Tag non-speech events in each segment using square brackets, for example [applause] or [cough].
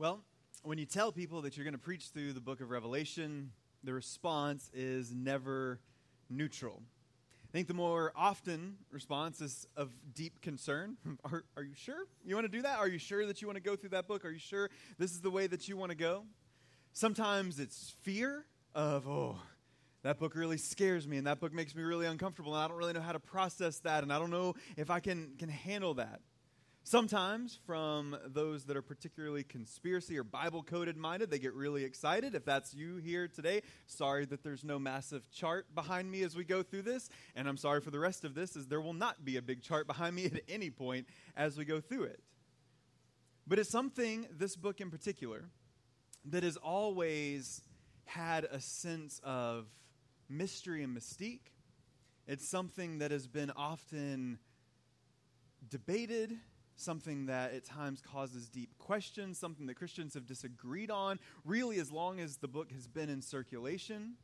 Well, when you tell people that you're going to preach through the book of Revelation, the response is never neutral. I think the more often response is of deep concern. [laughs] Are, are you sure you want to do that? Are you sure that you want to go through that book? Are you sure this is the way that you want to go? Sometimes it's fear of, oh, that book really scares me and that book makes me really uncomfortable and I don't really know how to process that and I don't know if I can, can handle that. Sometimes, from those that are particularly conspiracy or Bible coded minded, they get really excited. If that's you here today, sorry that there's no massive chart behind me as we go through this. And I'm sorry for the rest of this, as there will not be a big chart behind me [laughs] at any point as we go through it. But it's something, this book in particular, that has always had a sense of mystery and mystique. It's something that has been often debated something that at times causes deep questions, something that Christians have disagreed on, really, as long as the book has been in circulation.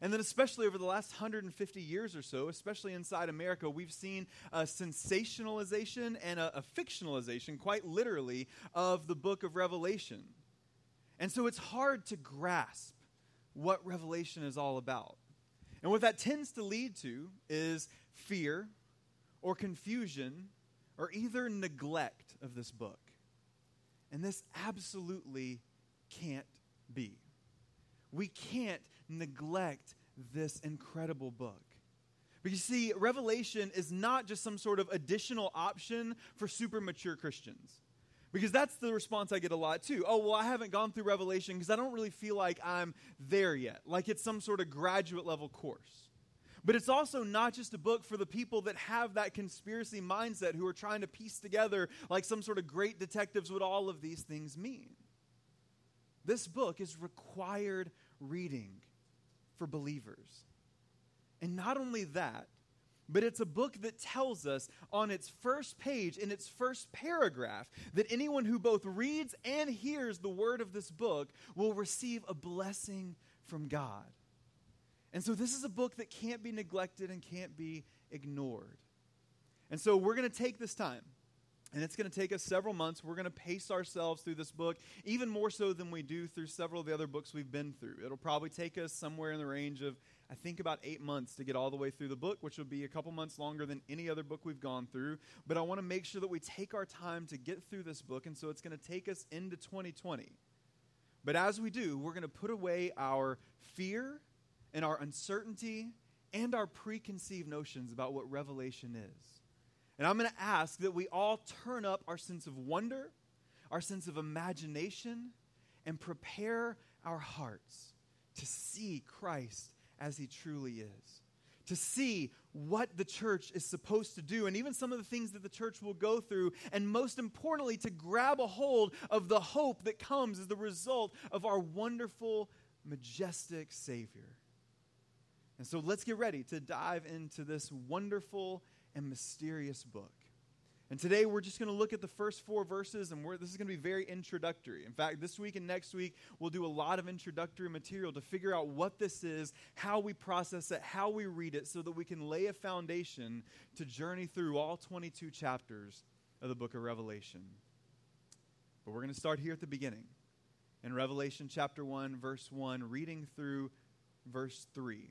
And then, especially over the last 150 years or so, especially inside America, we've seen a sensationalization and a, a fictionalization, quite literally, of the book of Revelation. And so it's hard to grasp what Revelation is all about. And what that tends to lead to is fear or confusion or either neglect of this book. And this absolutely can't be. We can't neglect this incredible book. But you see, Revelation is not just some sort of additional option for super mature Christians. Because that's the response I get a lot too. Oh, well, I haven't gone through Revelation because I don't really feel like I'm there yet. Like it's some sort of graduate level course. But it's also not just a book for the people that have that conspiracy mindset who are trying to piece together, like some sort of great detectives, what all of these things mean. This book is required reading for believers. And not only that, but it's a book that tells us on its first page, in its first paragraph, that anyone who both reads and hears the word of this book will receive a blessing from God. And so this is a book that can't be neglected and can't be ignored. And so we're going to take this time. And it's going to take us several months. We're going to pace ourselves through this book, even more so than we do through several of the other books we've been through. It'll probably take us somewhere in the range of, I think, about eight months to get all the way through the book, which will be a couple months longer than any other book we've gone through. But I want to make sure that we take our time to get through this book. And so it's going to take us into 2020. But as we do, we're going to put away our fear and our uncertainty and our preconceived notions about what revelation is. And I'm going to ask that we all turn up our sense of wonder, our sense of imagination, and prepare our hearts to see Christ as he truly is. To see what the church is supposed to do, and even some of the things that the church will go through, and most importantly, to grab a hold of the hope that comes as the result of our wonderful, majestic Savior. And so let's get ready to dive into this wonderful and mysterious book. And today we're just going to look at the first four verses, and this is going to be very introductory. In fact, this week and next week, we'll do a lot of introductory material to figure out what this is, how we process it, how we read it, so that we can lay a foundation to journey through all 22 chapters of the book of Revelation. But we're going to start here at the beginning. In Revelation chapter 1, verse 1, reading through verse 3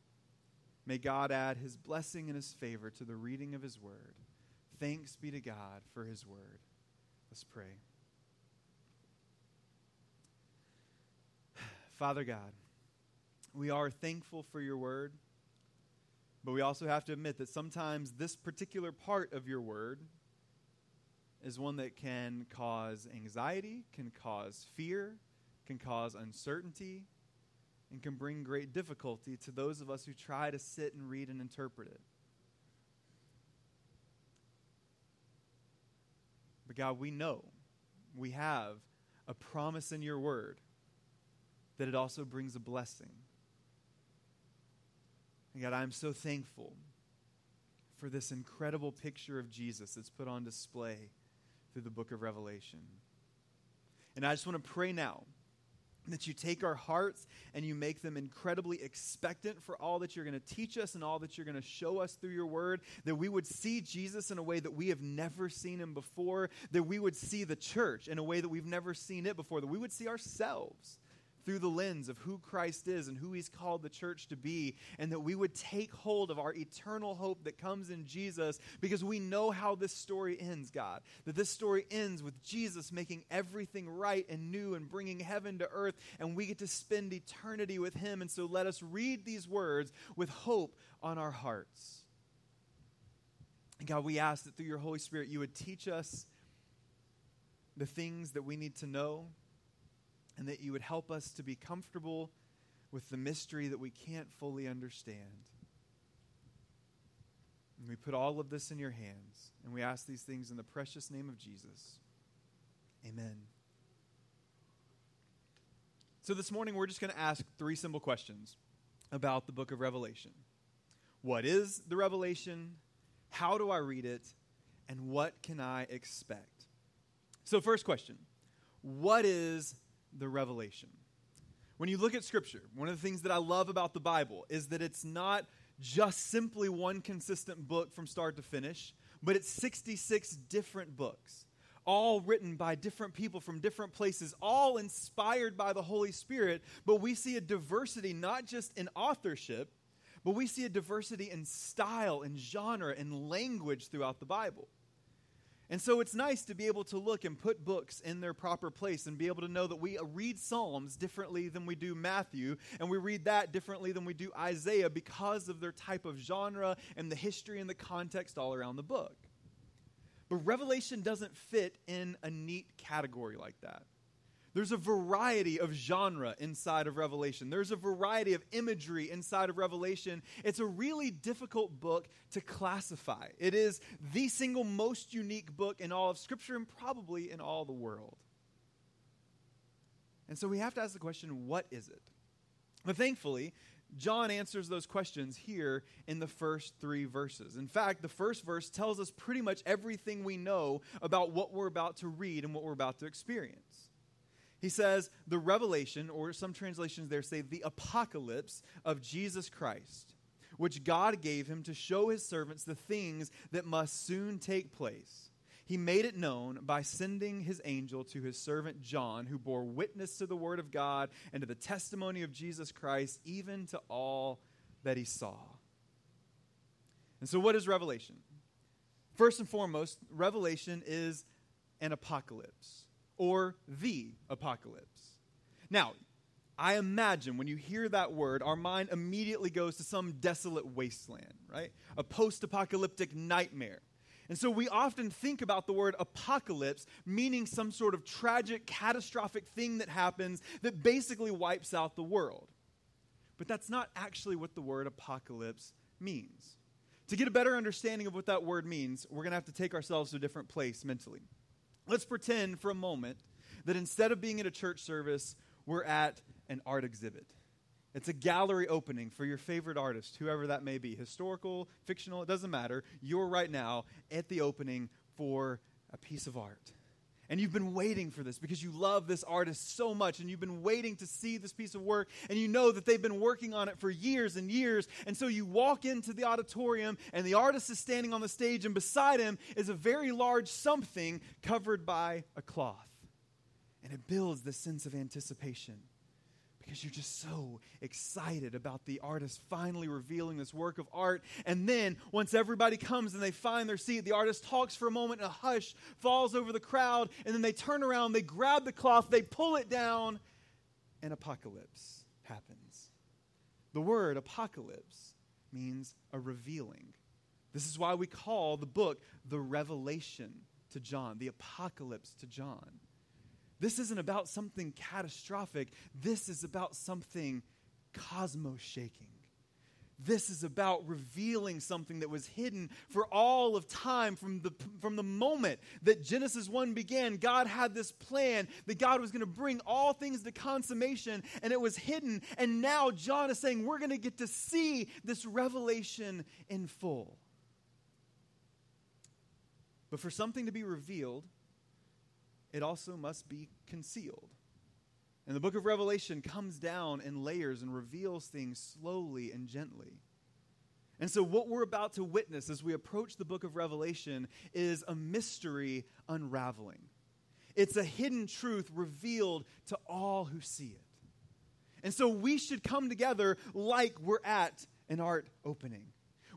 May God add his blessing and his favor to the reading of his word. Thanks be to God for his word. Let's pray. [sighs] Father God, we are thankful for your word, but we also have to admit that sometimes this particular part of your word is one that can cause anxiety, can cause fear, can cause uncertainty, and can bring great difficulty to those of us who try to sit and read and interpret it. But God, we know we have a promise in your word, that it also brings a blessing. And God, I'm so thankful for this incredible picture of Jesus that's put on display through the book of Revelation. And I just want to pray now that you take our hearts and you make them incredibly expectant for all that you're going to teach us and all that you're going to show us through your word, that we would see Jesus in a way that we have never seen him before, that we would see the church in a way that we've never seen it before, that we would see ourselves through the lens of who Christ is and who he's called the church to be, and that we would take hold of our eternal hope that comes in Jesus because we know how this story ends, God. That this story ends with Jesus making everything right and new and bringing heaven to earth, and we get to spend eternity with him. And so let us read these words with hope on our hearts. And God, we ask that through your Holy Spirit, you would teach us the things that we need to know and that you would help us to be comfortable with the mystery that we can't fully understand. And we put all of this in your hands, and we ask these things in the precious name of Jesus. Amen. So, this morning we're just going to ask three simple questions about the book of Revelation What is the Revelation? How do I read it? And what can I expect? So, first question What is the revelation. When you look at Scripture, one of the things that I love about the Bible is that it's not just simply one consistent book from start to finish, but it's 66 different books, all written by different people from different places, all inspired by the Holy Spirit. But we see a diversity not just in authorship, but we see a diversity in style and genre and language throughout the Bible. And so it's nice to be able to look and put books in their proper place and be able to know that we read Psalms differently than we do Matthew, and we read that differently than we do Isaiah because of their type of genre and the history and the context all around the book. But Revelation doesn't fit in a neat category like that. There's a variety of genre inside of Revelation. There's a variety of imagery inside of Revelation. It's a really difficult book to classify. It is the single most unique book in all of Scripture and probably in all the world. And so we have to ask the question what is it? But thankfully, John answers those questions here in the first three verses. In fact, the first verse tells us pretty much everything we know about what we're about to read and what we're about to experience. He says the revelation, or some translations there say the apocalypse of Jesus Christ, which God gave him to show his servants the things that must soon take place. He made it known by sending his angel to his servant John, who bore witness to the word of God and to the testimony of Jesus Christ, even to all that he saw. And so, what is Revelation? First and foremost, Revelation is an apocalypse or the apocalypse. Now, I imagine when you hear that word, our mind immediately goes to some desolate wasteland, right? A post apocalyptic nightmare. And so we often think about the word apocalypse meaning some sort of tragic, catastrophic thing that happens that basically wipes out the world. But that's not actually what the word apocalypse means. To get a better understanding of what that word means, we're going to have to take ourselves to a different place mentally. Let's pretend for a moment that instead of being at a church service, we're at an art exhibit. It's a gallery opening for your favorite artist, whoever that may be historical, fictional, it doesn't matter. You're right now at the opening for a piece of art. And you've been waiting for this because you love this artist so much, and you've been waiting to see this piece of work, and you know that they've been working on it for years and years. And so you walk into the auditorium, and the artist is standing on the stage, and beside him is a very large something covered by a cloth. And it builds this sense of anticipation because you're just so excited about the artist finally revealing this work of art. And then, once everybody comes and they find their seat, the artist talks for a moment, and a hush falls over the crowd. And then they turn around, they grab the cloth, they pull it down, and apocalypse happens. The word apocalypse means a revealing. This is why we call the book the Revelation to John, the apocalypse to John. This isn't about something catastrophic. This is about something cosmos shaking. This is about revealing something that was hidden for all of time from the, from the moment that Genesis 1 began. God had this plan that God was going to bring all things to consummation, and it was hidden. And now John is saying we're going to get to see this revelation in full. But for something to be revealed, it also must be concealed. And the book of Revelation comes down in layers and reveals things slowly and gently. And so, what we're about to witness as we approach the book of Revelation is a mystery unraveling. It's a hidden truth revealed to all who see it. And so, we should come together like we're at an art opening.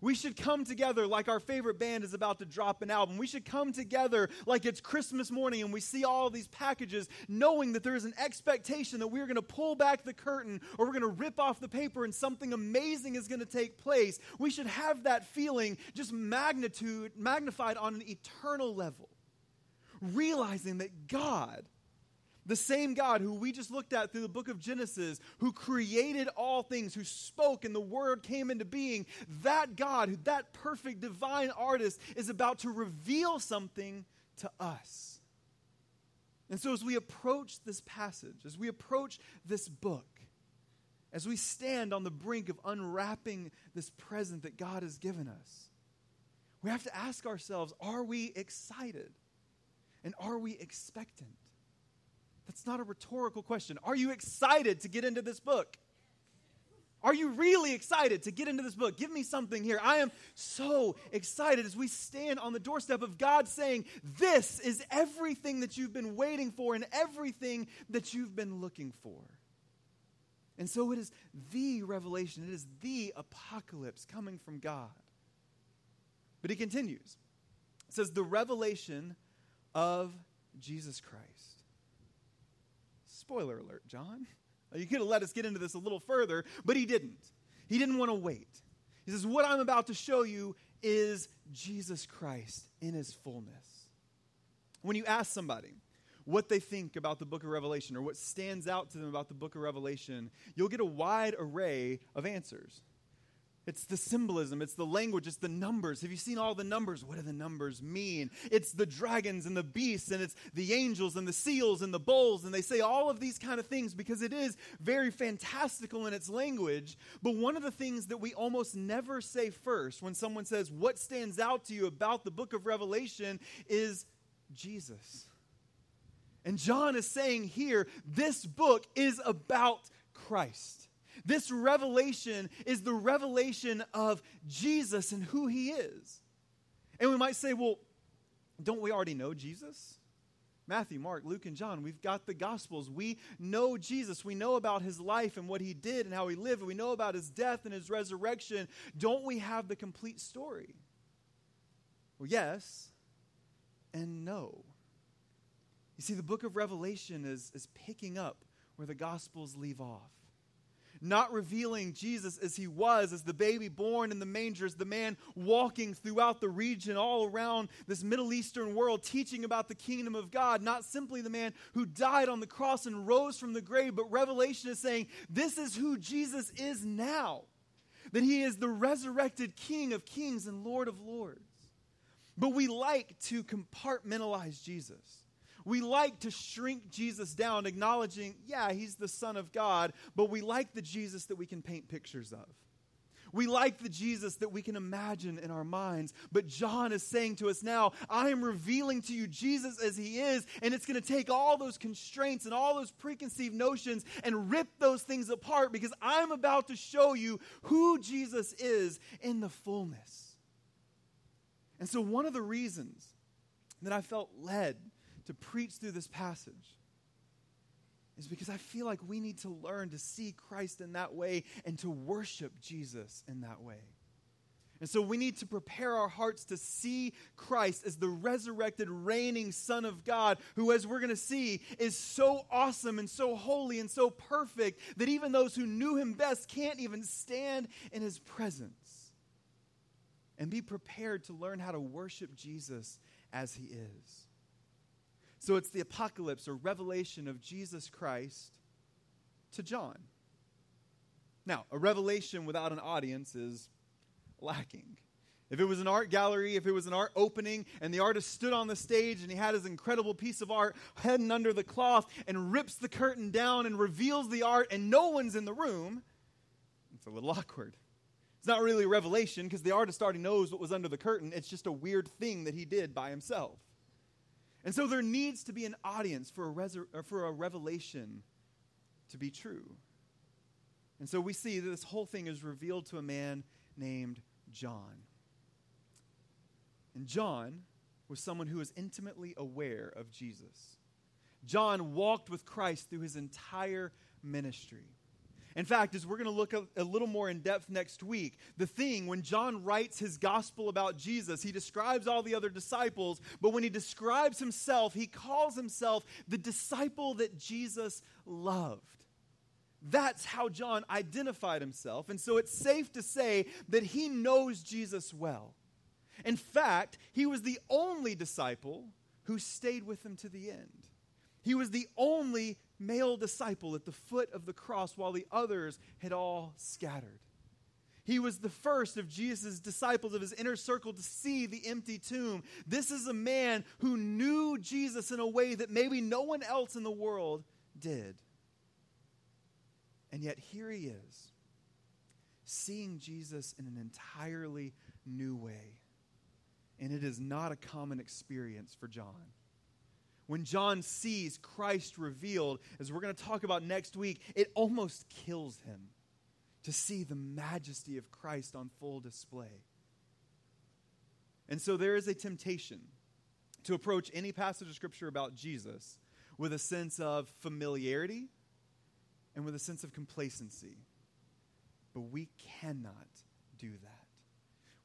We should come together like our favorite band is about to drop an album. We should come together like it's Christmas morning and we see all these packages, knowing that there is an expectation that we're going to pull back the curtain or we're going to rip off the paper and something amazing is going to take place. We should have that feeling just magnitude, magnified on an eternal level, realizing that God the same God who we just looked at through the book of Genesis, who created all things, who spoke and the word came into being, that God, that perfect divine artist, is about to reveal something to us. And so, as we approach this passage, as we approach this book, as we stand on the brink of unwrapping this present that God has given us, we have to ask ourselves are we excited? And are we expectant? That's not a rhetorical question. Are you excited to get into this book? Are you really excited to get into this book? Give me something here. I am so excited as we stand on the doorstep of God saying, This is everything that you've been waiting for and everything that you've been looking for. And so it is the revelation, it is the apocalypse coming from God. But he continues. It says, The revelation of Jesus Christ. Spoiler alert, John. You could have let us get into this a little further, but he didn't. He didn't want to wait. He says, What I'm about to show you is Jesus Christ in his fullness. When you ask somebody what they think about the book of Revelation or what stands out to them about the book of Revelation, you'll get a wide array of answers. It's the symbolism, it's the language, it's the numbers. Have you seen all the numbers? What do the numbers mean? It's the dragons and the beasts, and it's the angels and the seals and the bowls, and they say all of these kind of things because it is very fantastical in its language. But one of the things that we almost never say first when someone says, What stands out to you about the book of Revelation is Jesus. And John is saying here, this book is about Christ. This revelation is the revelation of Jesus and who he is. And we might say, well, don't we already know Jesus? Matthew, Mark, Luke, and John. We've got the Gospels. We know Jesus. We know about his life and what he did and how he lived. We know about his death and his resurrection. Don't we have the complete story? Well, yes and no. You see, the book of Revelation is, is picking up where the Gospels leave off not revealing Jesus as he was, as the baby born in the manger, as the man walking throughout the region, all around this Middle Eastern world, teaching about the kingdom of God, not simply the man who died on the cross and rose from the grave, but Revelation is saying this is who Jesus is now. That he is the resurrected King of kings and Lord of lords. But we like to compartmentalize Jesus. We like to shrink Jesus down, acknowledging, yeah, he's the Son of God, but we like the Jesus that we can paint pictures of. We like the Jesus that we can imagine in our minds. But John is saying to us now, I am revealing to you Jesus as he is, and it's going to take all those constraints and all those preconceived notions and rip those things apart because I'm about to show you who Jesus is in the fullness. And so, one of the reasons that I felt led to preach through this passage is because I feel like we need to learn to see Christ in that way and to worship Jesus in that way. And so we need to prepare our hearts to see Christ as the resurrected, reigning Son of God, who, as we're going to see, is so awesome and so holy and so perfect that even those who knew him best can't even stand in his presence. And be prepared to learn how to worship Jesus as he is. So it's the apocalypse or revelation of Jesus Christ to John. Now, a revelation without an audience is lacking. If it was an art gallery, if it was an art opening, and the artist stood on the stage and he had his incredible piece of art hidden under the cloth and rips the curtain down and reveals the art, and no one's in the room, it's a little [laughs] awkward. It's not really a revelation because the artist already knows what was under the curtain. It's just a weird thing that he did by himself. And so there needs to be an audience for a, resur- uh, for a revelation to be true. And so we see that this whole thing is revealed to a man named John. And John was someone who was intimately aware of Jesus. John walked with Christ through his entire ministry. In fact, as we're going to look a, a, little more in depth next week, the thing, when John writes his gospel about Jesus, he describes all the other disciples, but when he describes himself, he calls himself the disciple that Jesus loved. That's how John identified himself. And so it's safe to say that he knows Jesus well. In fact, he was the only disciple who stayed with him to the end. He was the only male disciple at the foot of the cross while the others had all scattered. He was the first of Jesus' disciples of his inner circle to see the empty tomb. This is a man who knew Jesus in a way that maybe no one else in the world did. And yet here he is, seeing Jesus in an entirely new way and it is not a common experience for John. When John sees Christ revealed, as we're going to talk about next week, it almost kills him to see the majesty of Christ on full display. And so there is a temptation to approach any passage of Scripture about Jesus with a sense of familiarity and with a sense of complacency. But we cannot do that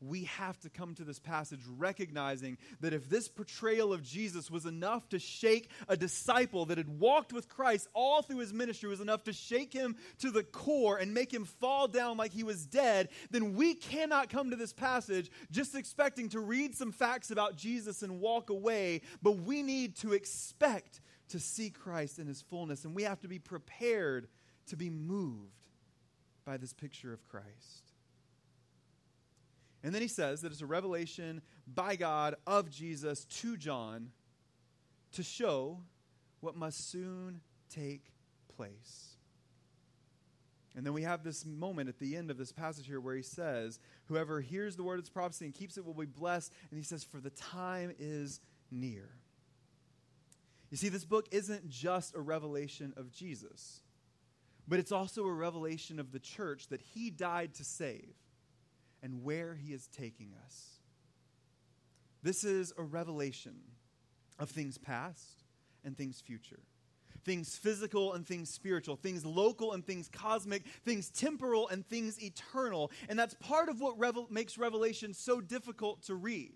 we have to come to this passage recognizing that if this portrayal of Jesus was enough to shake a disciple that had walked with Christ all through his ministry, was enough to shake him to the core and make him fall down like he was dead, then we cannot come to this passage just expecting to read some facts about Jesus and walk away, but we need to expect to see Christ in his fullness, and we have to be prepared to be moved by this picture of Christ. And then he says that it's a revelation by God of Jesus to John to show what must soon take place. And then we have this moment at the end of this passage here where he says, Whoever hears the word of this prophecy and keeps it will be blessed. And he says, For the time is near. You see, this book isn't just a revelation of Jesus, but it's also a revelation of the church that he died to save and where He is taking us. This is a revelation of things past and things future. Things physical and things spiritual, things local and things cosmic, things temporal and things eternal. And that's part of what revel- makes Revelation so difficult to read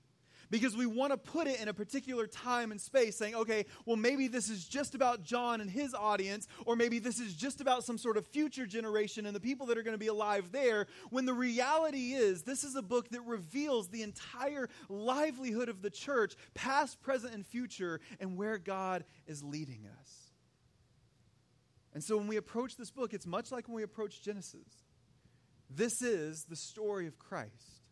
because we want to put it in a particular time and space, saying, okay, well, maybe this is just about John and his audience, or maybe this is just about some sort of future generation and the people that are going to be alive there, when the reality is this is a book that reveals the entire livelihood of the church, past, present, and future, and where God is leading us. And so when we approach this book, it's much like when we approach Genesis. This is the story of Christ.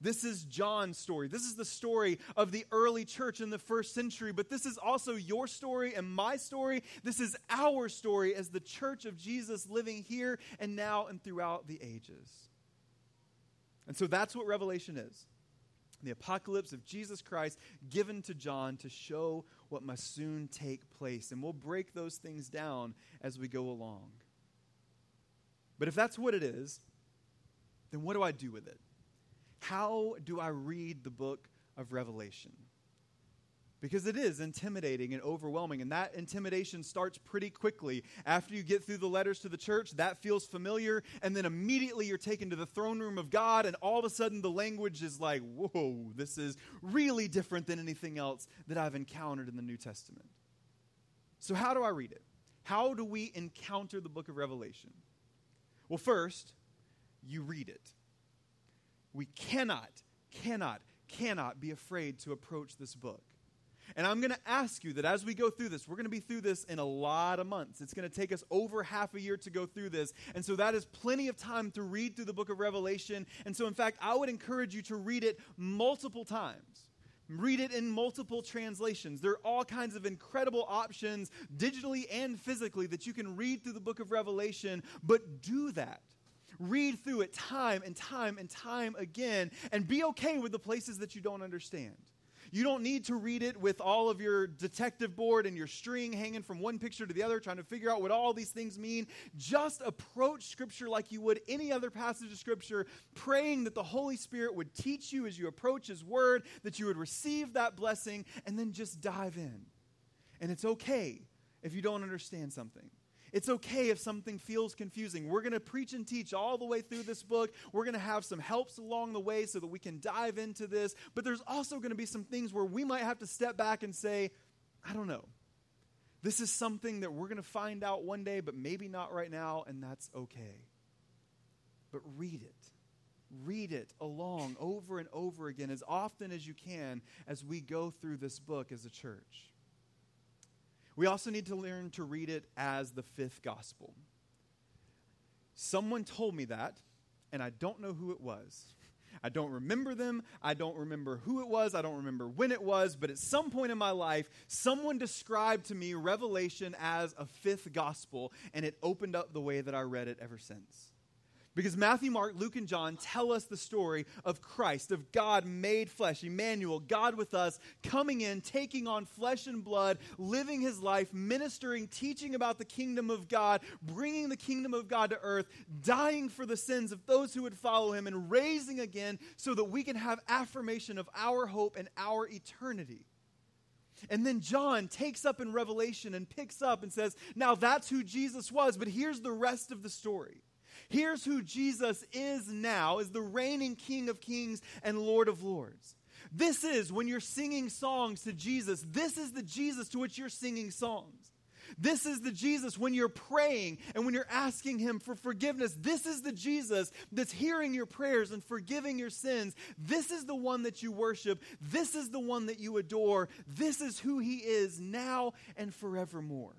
This is John's story. This is the story of the early church in the first century, but this is also your story and my story. This is our story as the church of Jesus living here and now and throughout the ages. And so that's what Revelation is the apocalypse of Jesus Christ given to John to show what must soon take place. And we'll break those things down as we go along. But if that's what it is, then what do I do with it? How do I read the book of Revelation? Because it is intimidating and overwhelming, and that intimidation starts pretty quickly. After you get through the letters to the church, that feels familiar, and then immediately you're taken to the throne room of God, and all of a sudden the language is like, whoa, this is really different than anything else that I've encountered in the New Testament. So, how do I read it? How do we encounter the book of Revelation? Well, first, you read it. We cannot, cannot, cannot be afraid to approach this book. And I'm going to ask you that as we go through this, we're going to be through this in a lot of months. It's going to take us over half a year to go through this. And so that is plenty of time to read through the book of Revelation. And so, in fact, I would encourage you to read it multiple times. Read it in multiple translations. There are all kinds of incredible options, digitally and physically, that you can read through the book of Revelation, but do that. Read through it time and time and time again, and be okay with the places that you don't understand. You don't need to read it with all of your detective board and your string hanging from one picture to the other, trying to figure out what all these things mean. Just approach Scripture like you would any other passage of Scripture, praying that the Holy Spirit would teach you as you approach His Word, that you would receive that blessing, and then just dive in. And it's okay if you don't understand something. It's okay if something feels confusing. We're going to preach and teach all the way through this book. We're going to have some helps along the way so that we can dive into this. But there's also going to be some things where we might have to step back and say, I don't know. This is something that we're going to find out one day, but maybe not right now, and that's okay. But read it. Read it along over and over again as often as you can as we go through this book as a church. We also need to learn to read it as the fifth gospel. Someone told me that, and I don't know who it was. I don't remember them. I don't remember who it was. I don't remember when it was. But at some point in my life, someone described to me Revelation as a fifth gospel, and it opened up the way that I read it ever since. Because Matthew, Mark, Luke, and John tell us the story of Christ, of God made flesh, Emmanuel, God with us, coming in, taking on flesh and blood, living his life, ministering, teaching about the kingdom of God, bringing the kingdom of God to earth, dying for the sins of those who would follow him, and raising again so that we can have affirmation of our hope and our eternity. And then John takes up in Revelation and picks up and says, Now that's who Jesus was, but here's the rest of the story. Here's who Jesus is now is the reigning King of Kings and Lord of Lords. This is when you're singing songs to Jesus, this is the Jesus to which you're singing songs. This is the Jesus when you're praying and when you're asking Him for forgiveness. This is the Jesus that's hearing your prayers and forgiving your sins. This is the one that you worship. This is the one that you adore. This is who He is now and forevermore.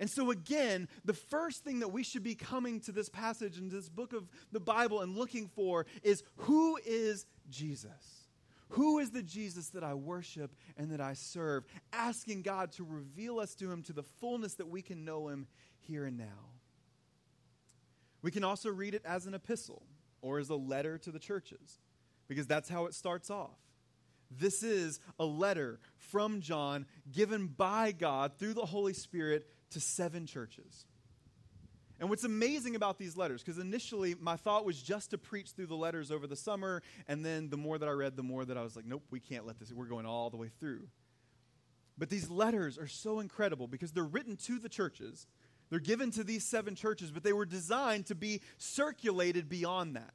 And so, again, the first thing that we should be coming to this passage and this book of the Bible and looking for is who is Jesus? Who is the Jesus that I worship and that I serve? Asking God to reveal us to Him to the fullness that we can know Him here and now. We can also read it as an epistle or as a letter to the churches because that's how it starts off. This is a letter from John given by God through the Holy Spirit to seven churches. And what's amazing about these letters, because initially my thought was just to preach through the letters over the summer, and then the more that I read, the more that I was like, nope, we can't let this, we're going all the way through. But these letters are so incredible because they're written to the churches. They're given to these seven churches, but they were designed to be circulated beyond that.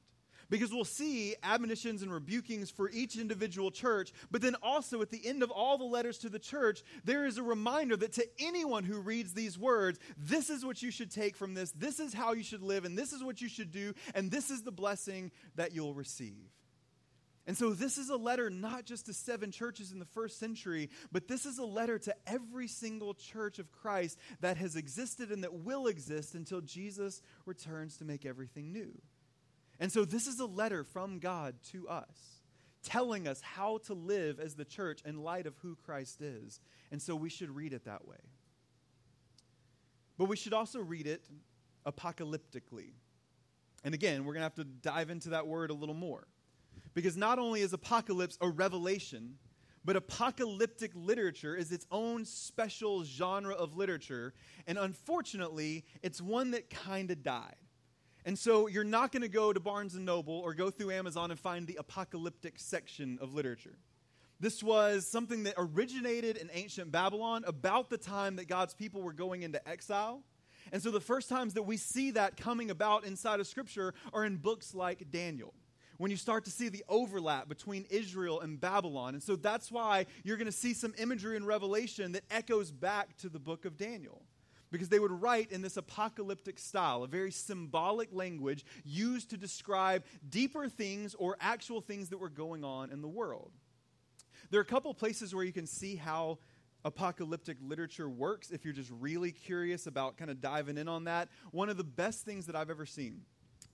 Because we'll see admonitions and rebukings for each individual church, but then also at the end of all the letters to the church, there is a reminder that to anyone who reads these words, this is what you should take from this, this is how you should live, and this is what you should do, and this is the blessing that you'll receive. And so, this is a letter not just to seven churches in the first century, but this is a letter to every single church of Christ that has existed and that will exist until Jesus returns to make everything new. And so this is a letter from God to us, telling us how to live as the church in light of who Christ is. And so we should read it that way. But we should also read it apocalyptically. And again, we're going to have to dive into that word a little more. Because not only is apocalypse a revelation, but apocalyptic literature is its own special genre of literature. And unfortunately, it's one that kind of died. And so you're not going to go to Barnes and Noble or go through Amazon and find the apocalyptic section of literature. This was something that originated in ancient Babylon about the time that God's people were going into exile. And so the first times that we see that coming about inside of Scripture are in books like Daniel when you start to see the overlap between Israel and Babylon. And so that's why you're going to see some imagery in Revelation that echoes back to the book of Daniel because they would write in this apocalyptic style, a very symbolic language used to describe deeper things or actual things that were going on in the world. There are a couple places where you can see how apocalyptic literature works if you're just really curious about kind of diving in on that. One of the best things that I've ever seen.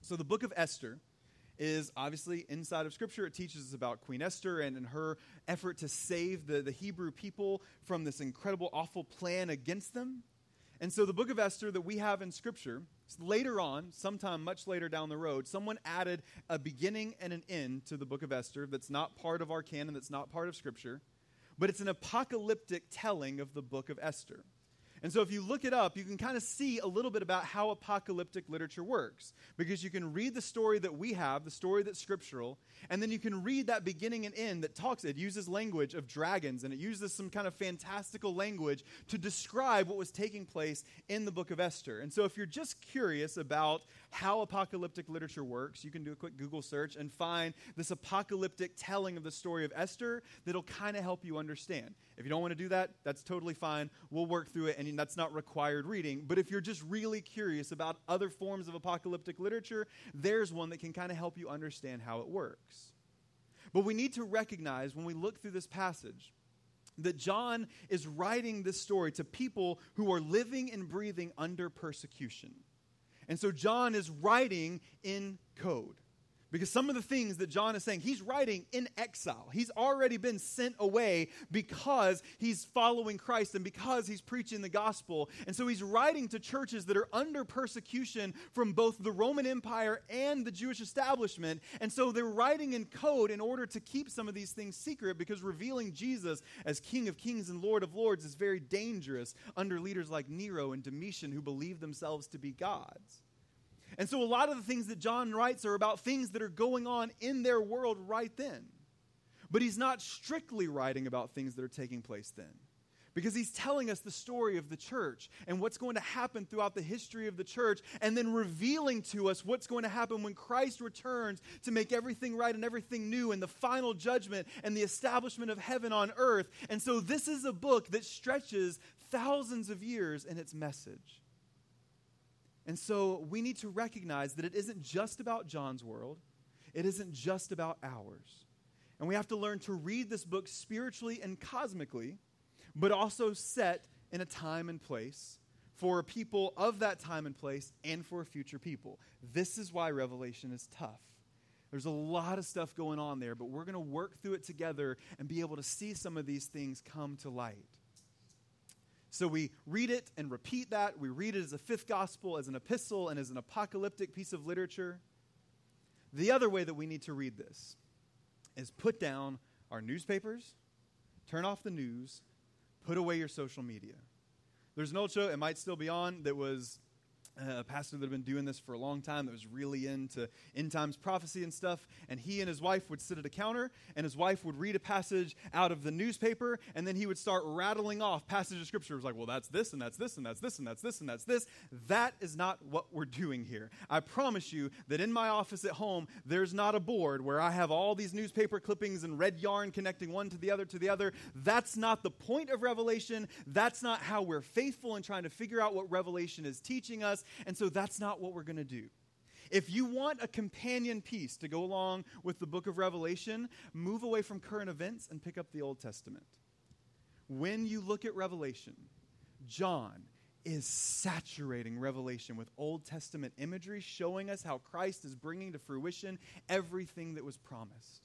So, the book of Esther is obviously inside of Scripture. It teaches us about Queen Esther and, and her effort to save the, the Hebrew people from this incredible, awful plan against them. And so, the book of Esther that we have in Scripture, later on, sometime much later down the road, someone added a beginning and an end to the book of Esther that's not part of our canon, that's not part of Scripture, but it's an apocalyptic telling of the book of Esther. And so, if you look it up, you can kind of see a little bit about how apocalyptic literature works. Because you can read the story that we have, the story that's scriptural, and then you can read that beginning and end that talks, it uses language of dragons, and it uses some kind of fantastical language to describe what was taking place in the book of Esther. And so, if you're just curious about how apocalyptic literature works, you can do a quick Google search and find this apocalyptic telling of the story of Esther that'll kind of help you understand. If you don't want to do that, that's totally fine. We'll work through it, and that's not required reading. But if you're just really curious about other forms of apocalyptic literature, there's one that can kind of help you understand how it works. But we need to recognize when we look through this passage that John is writing this story to people who are living and breathing under persecution. And so John is writing in code. Because some of the things that John is saying, he's writing in exile. He's already been sent away because he's following Christ and because he's preaching the gospel. And so he's writing to churches that are under persecution from both the Roman Empire and the Jewish establishment. And so they're writing in code in order to keep some of these things secret because revealing Jesus as King of Kings and Lord of Lords is very dangerous under leaders like Nero and Domitian who believe themselves to be gods. And so a lot of the things that John writes are about things that are going on in their world right then. But he's not strictly writing about things that are taking place then. Because he's telling us the story of the church and what's going to happen throughout the history of the church, and then revealing to us what's going to happen when Christ returns to make everything right and everything new, and the final judgment and the establishment of heaven on earth. And so, this is a book that stretches thousands of years in its message. And so we need to recognize that it isn't just about John's world, it isn't just about ours. And we have to learn to read this book spiritually and cosmically, but also set in a time and place for people of that time and place and for future people. This is why Revelation is tough. There's a lot of stuff going on there, but we're going to work through it together and be able to see some of these things come to light. So we read it and repeat that. We read it as a fifth gospel, as an epistle, and as an apocalyptic piece of literature. The other way that we need to read this is put down our newspapers, turn off the news, put away your social media. There's an old show, it might still be on, that was Uh, a pastor that had been doing this for a long time that was really into end times prophecy and stuff. And he and his wife would sit at a counter, and his wife would read a passage out of the newspaper, and then he would start rattling off passages of scripture. It was like, well, that's this, and that's this, and that's this, and that's this, and that's this. That is not what we're doing here. I promise you that in my office at home, there's not a board where I have all these newspaper clippings and red yarn connecting one to the other to the other. That's not the point of Revelation. That's not how we're faithful in trying to figure out what Revelation is teaching us. And so that's not what we're going to do. If you want a companion piece to go along with the book of Revelation, move away from current events and pick up the Old Testament. When you look at Revelation, John is saturating Revelation with Old Testament imagery, showing us how Christ is bringing to fruition everything that was promised.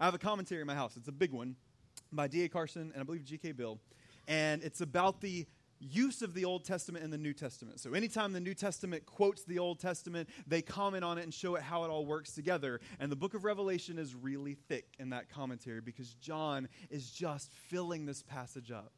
I have a commentary in my house. It's a big one by D.A. Carson and I believe G.K. Beale, And it's about the use of the Old Testament and the New Testament. So, anytime the New Testament quotes the Old Testament, they comment on it and show it how it all works together. And the book of Revelation is really thick in that commentary because John is just filling this passage up.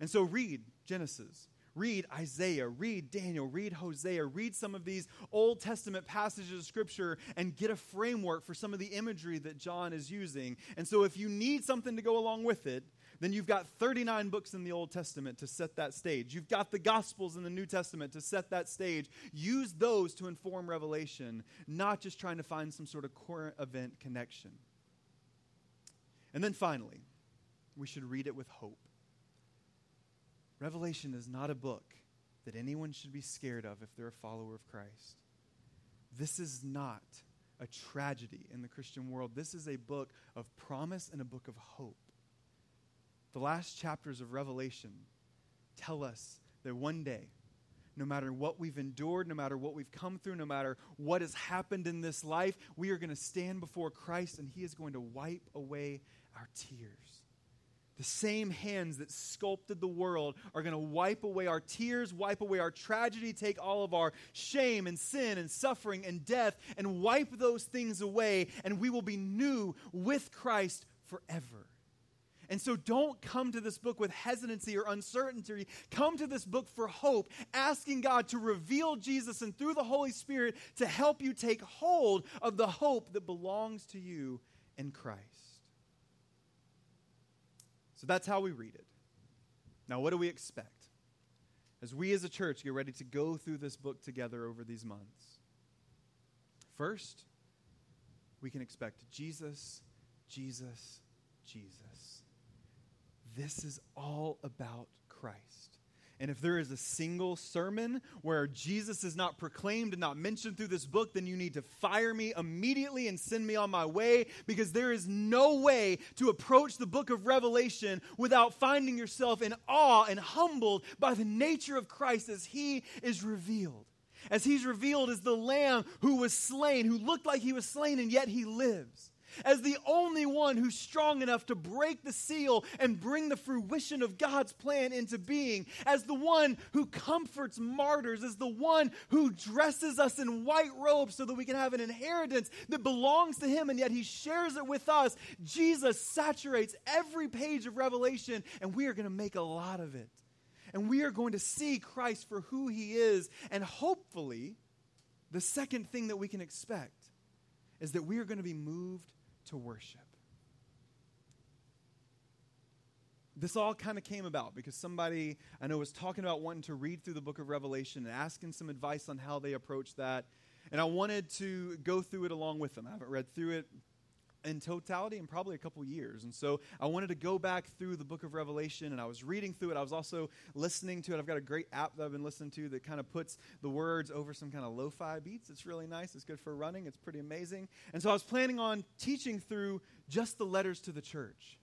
And so, read Genesis. Read Isaiah, read Daniel, read Hosea, read some of these Old Testament passages of Scripture and get a framework for some of the imagery that John is using. And so, if you need something to go along with it, then you've got 39 books in the Old Testament to set that stage. You've got the Gospels in the New Testament to set that stage. Use those to inform Revelation, not just trying to find some sort of current event connection. And then finally, we should read it with hope. Revelation is not a book that anyone should be scared of if they're a follower of Christ. This is not a tragedy in the Christian world. This is a book of promise and a book of hope. The last chapters of Revelation tell us that one day, no matter what we've endured, no matter what we've come through, no matter what has happened in this life, we are going to stand before Christ and He is going to wipe away our tears. The same hands that sculpted the world are going to wipe away our tears, wipe away our tragedy, take all of our shame and sin and suffering and death, and wipe those things away, and we will be new with Christ forever. And so don't come to this book with hesitancy or uncertainty. Come to this book for hope, asking God to reveal Jesus and through the Holy Spirit to help you take hold of the hope that belongs to you in Christ. So that's how we read it. Now, what do we expect? As we as a church get ready to go through this book together over these months. First, we can expect Jesus, Jesus, Jesus. This is all about Christ. And if there is a single sermon where Jesus is not proclaimed and not mentioned through this book, then you need to fire me immediately and send me on my way because there is no way to approach the book of Revelation without finding yourself in awe and humbled by the nature of Christ as he is revealed. As he's revealed as the lamb who was slain, who looked like he was slain, and yet he lives as the only one who's strong enough to break the seal and bring the fruition of God's plan into being, as the one who comforts martyrs, as the one who dresses us in white robes so that we can have an inheritance that belongs to Him and yet He shares it with us. Jesus saturates every page of Revelation, and we are going to make a lot of it. And we are going to see Christ for who He is, and hopefully, the second thing that we can expect is that we are going to be moved to worship. This all kind of came about because somebody I know was talking about wanting to read through the book of Revelation and asking some advice on how they approach that. And I wanted to go through it along with them. I haven't read through it in totality in probably a couple years. And so I wanted to go back through the book of Revelation and I was reading through it. I was also listening to it. I've got a great app that I've been listening to that kind of puts the words over some kind of lo fi beats. It's really nice. It's good for running. It's pretty amazing. And so I was planning on teaching through just the letters to the church.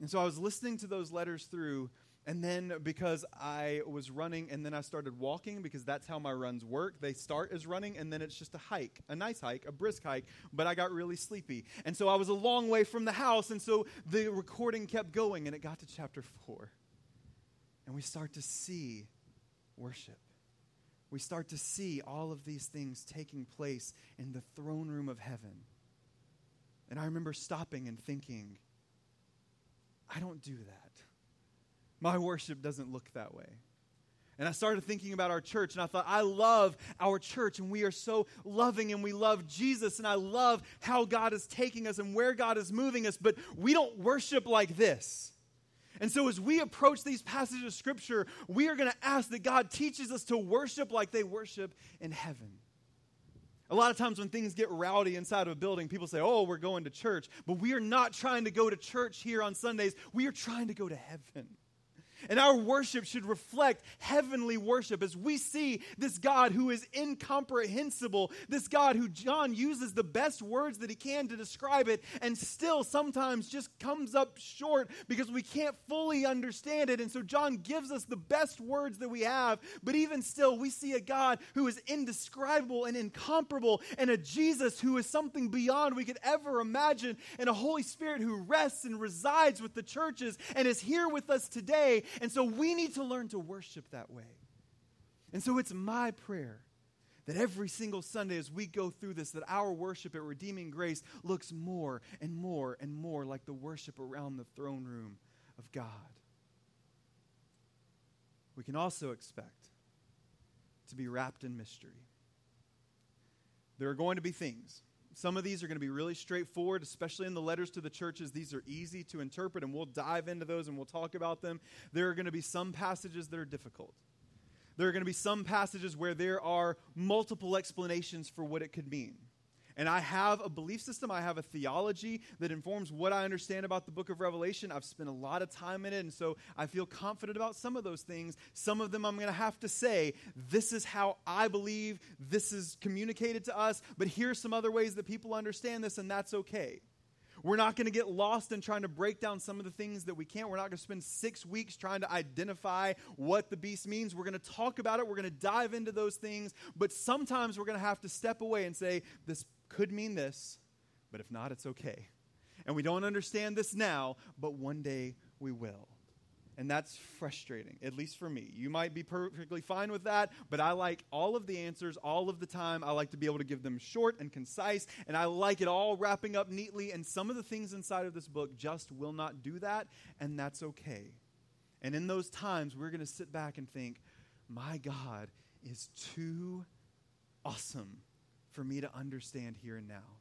And so I was listening to those letters through and then because I was running and then I started walking because that's how my runs work. They start as running and then it's just a hike, a nice hike, a brisk hike, but I got really sleepy. And so I was a long way from the house and so the recording kept going and it got to chapter 4. And we start to see worship. We start to see all of these things taking place in the throne room of heaven. And I remember stopping and thinking, I don't do that. My worship doesn't look that way. And I started thinking about our church, and I thought, I love our church, and we are so loving, and we love Jesus, and I love how God is taking us and where God is moving us, but we don't worship like this. And so, as we approach these passages of Scripture, we are going to ask that God teaches us to worship like they worship in heaven. A lot of times, when things get rowdy inside of a building, people say, Oh, we're going to church. But we are not trying to go to church here on Sundays, we are trying to go to heaven. And our worship should reflect heavenly worship as we see this God who is incomprehensible, this God who John uses the best words that he can to describe it, and still sometimes just comes up short because we can't fully understand it. And so John gives us the best words that we have, but even still, we see a God who is indescribable and incomparable, and a Jesus who is something beyond we could ever imagine, and a Holy Spirit who rests and resides with the churches and is here with us today and so we need to learn to worship that way. And so it's my prayer that every single Sunday as we go through this, that our worship at Redeeming Grace looks more and more and more like the worship around the throne room of God. We can also expect to be wrapped in mystery. There are going to be things some of these are going to be really straightforward, especially in the letters to the churches. These are easy to interpret, and we'll dive into those and we'll talk about them. There are going to be some passages that are difficult. There are going to be some passages where there are multiple explanations for what it could mean. And I have a belief system, I have a theology that informs what I understand about the book of Revelation. I've spent a lot of time in it, and so I feel confident about some of those things. Some of them I'm going to have to say, this is how I believe, this is communicated to us, but here's some other ways that people understand this, and that's okay. We're not going to get lost in trying to break down some of the things that we can't. We're not going to spend six weeks trying to identify what the beast means. We're going to talk about it. We're going to dive into those things. But sometimes we're going to have to step away and say, this could mean this, but if not, it's okay. And we don't understand this now, but one day we will. And that's frustrating, at least for me. You might be perfectly fine with that, but I like all of the answers all of the time. I like to be able to give them short and concise, and I like it all wrapping up neatly. And some of the things inside of this book just will not do that, and that's okay. And in those times, we're going to sit back and think, my God is too awesome for me to understand here and now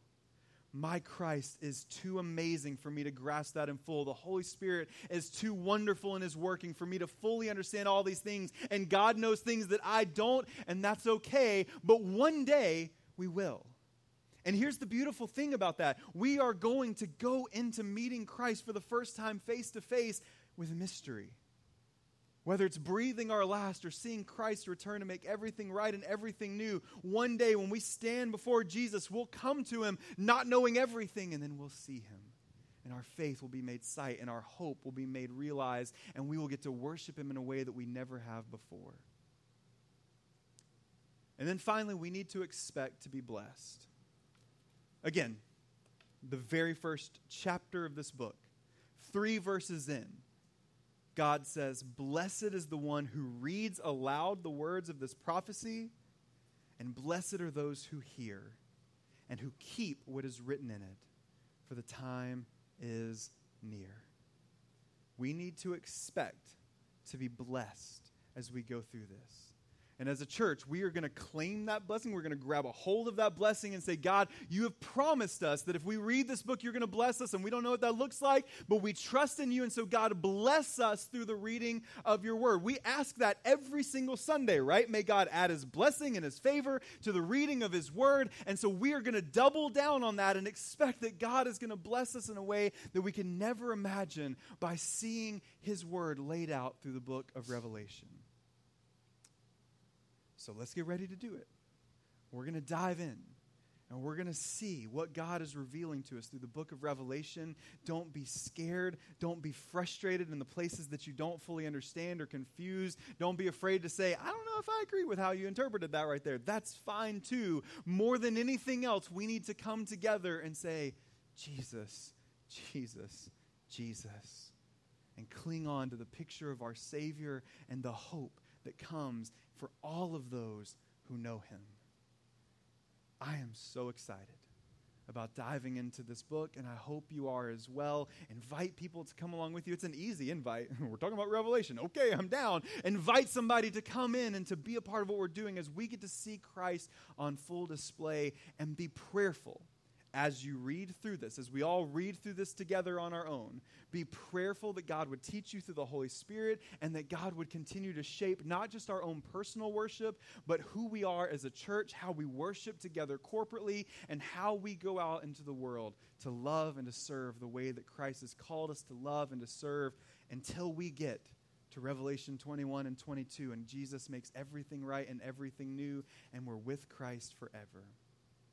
my Christ is too amazing for me to grasp that in full. The Holy Spirit is too wonderful in His working for me to fully understand all these things. And God knows things that I don't, and that's okay. But one day we will. And here's the beautiful thing about that we are going to go into meeting Christ for the first time face to face with mystery. Whether it's breathing our last or seeing Christ return to make everything right and everything new, one day when we stand before Jesus, we'll come to him not knowing everything, and then we'll see him. And our faith will be made sight, and our hope will be made realized, and we will get to worship him in a way that we never have before. And then finally, we need to expect to be blessed. Again, the very first chapter of this book, three verses in God says, Blessed is the one who reads aloud the words of this prophecy, and blessed are those who hear and who keep what is written in it, for the time is near. We need to expect to be blessed as we go through this. And as a church, we are going to claim that blessing. We're going to grab a hold of that blessing and say, God, you have promised us that if we read this book, you're going to bless us. And we don't know what that looks like, but we trust in you. And so, God, bless us through the reading of your word. We ask that every single Sunday, right? May God add his blessing and his favor to the reading of his word. And so, we are going to double down on that and expect that God is going to bless us in a way that we can never imagine by seeing his word laid out through the book of Revelation. So let's get ready to do it. We're going to dive in and we're going to see what God is revealing to us through the book of Revelation. Don't be scared. Don't be frustrated in the places that you don't fully understand or confused. Don't be afraid to say, I don't know if I agree with how you interpreted that right there. That's fine too. More than anything else, we need to come together and say, Jesus, Jesus, Jesus. And cling on to the picture of our Savior and the hope that comes for all of those who know him. I am so excited about diving into this book, and I hope you are as well. Invite people to come along with you. It's an easy invite. [laughs] we're talking about Revelation. Okay, I'm down. Invite somebody to come in and to be a part of what we're doing as we get to see Christ on full display and be prayerful as you read through this, as we all read through this together on our own, be prayerful that God would teach you through the Holy Spirit and that God would continue to shape not just our own personal worship, but who we are as a church, how we worship together corporately, and how we go out into the world to love and to serve the way that Christ has called us to love and to serve until we get to Revelation 21 and 22 and Jesus makes everything right and everything new, and we're with Christ forever.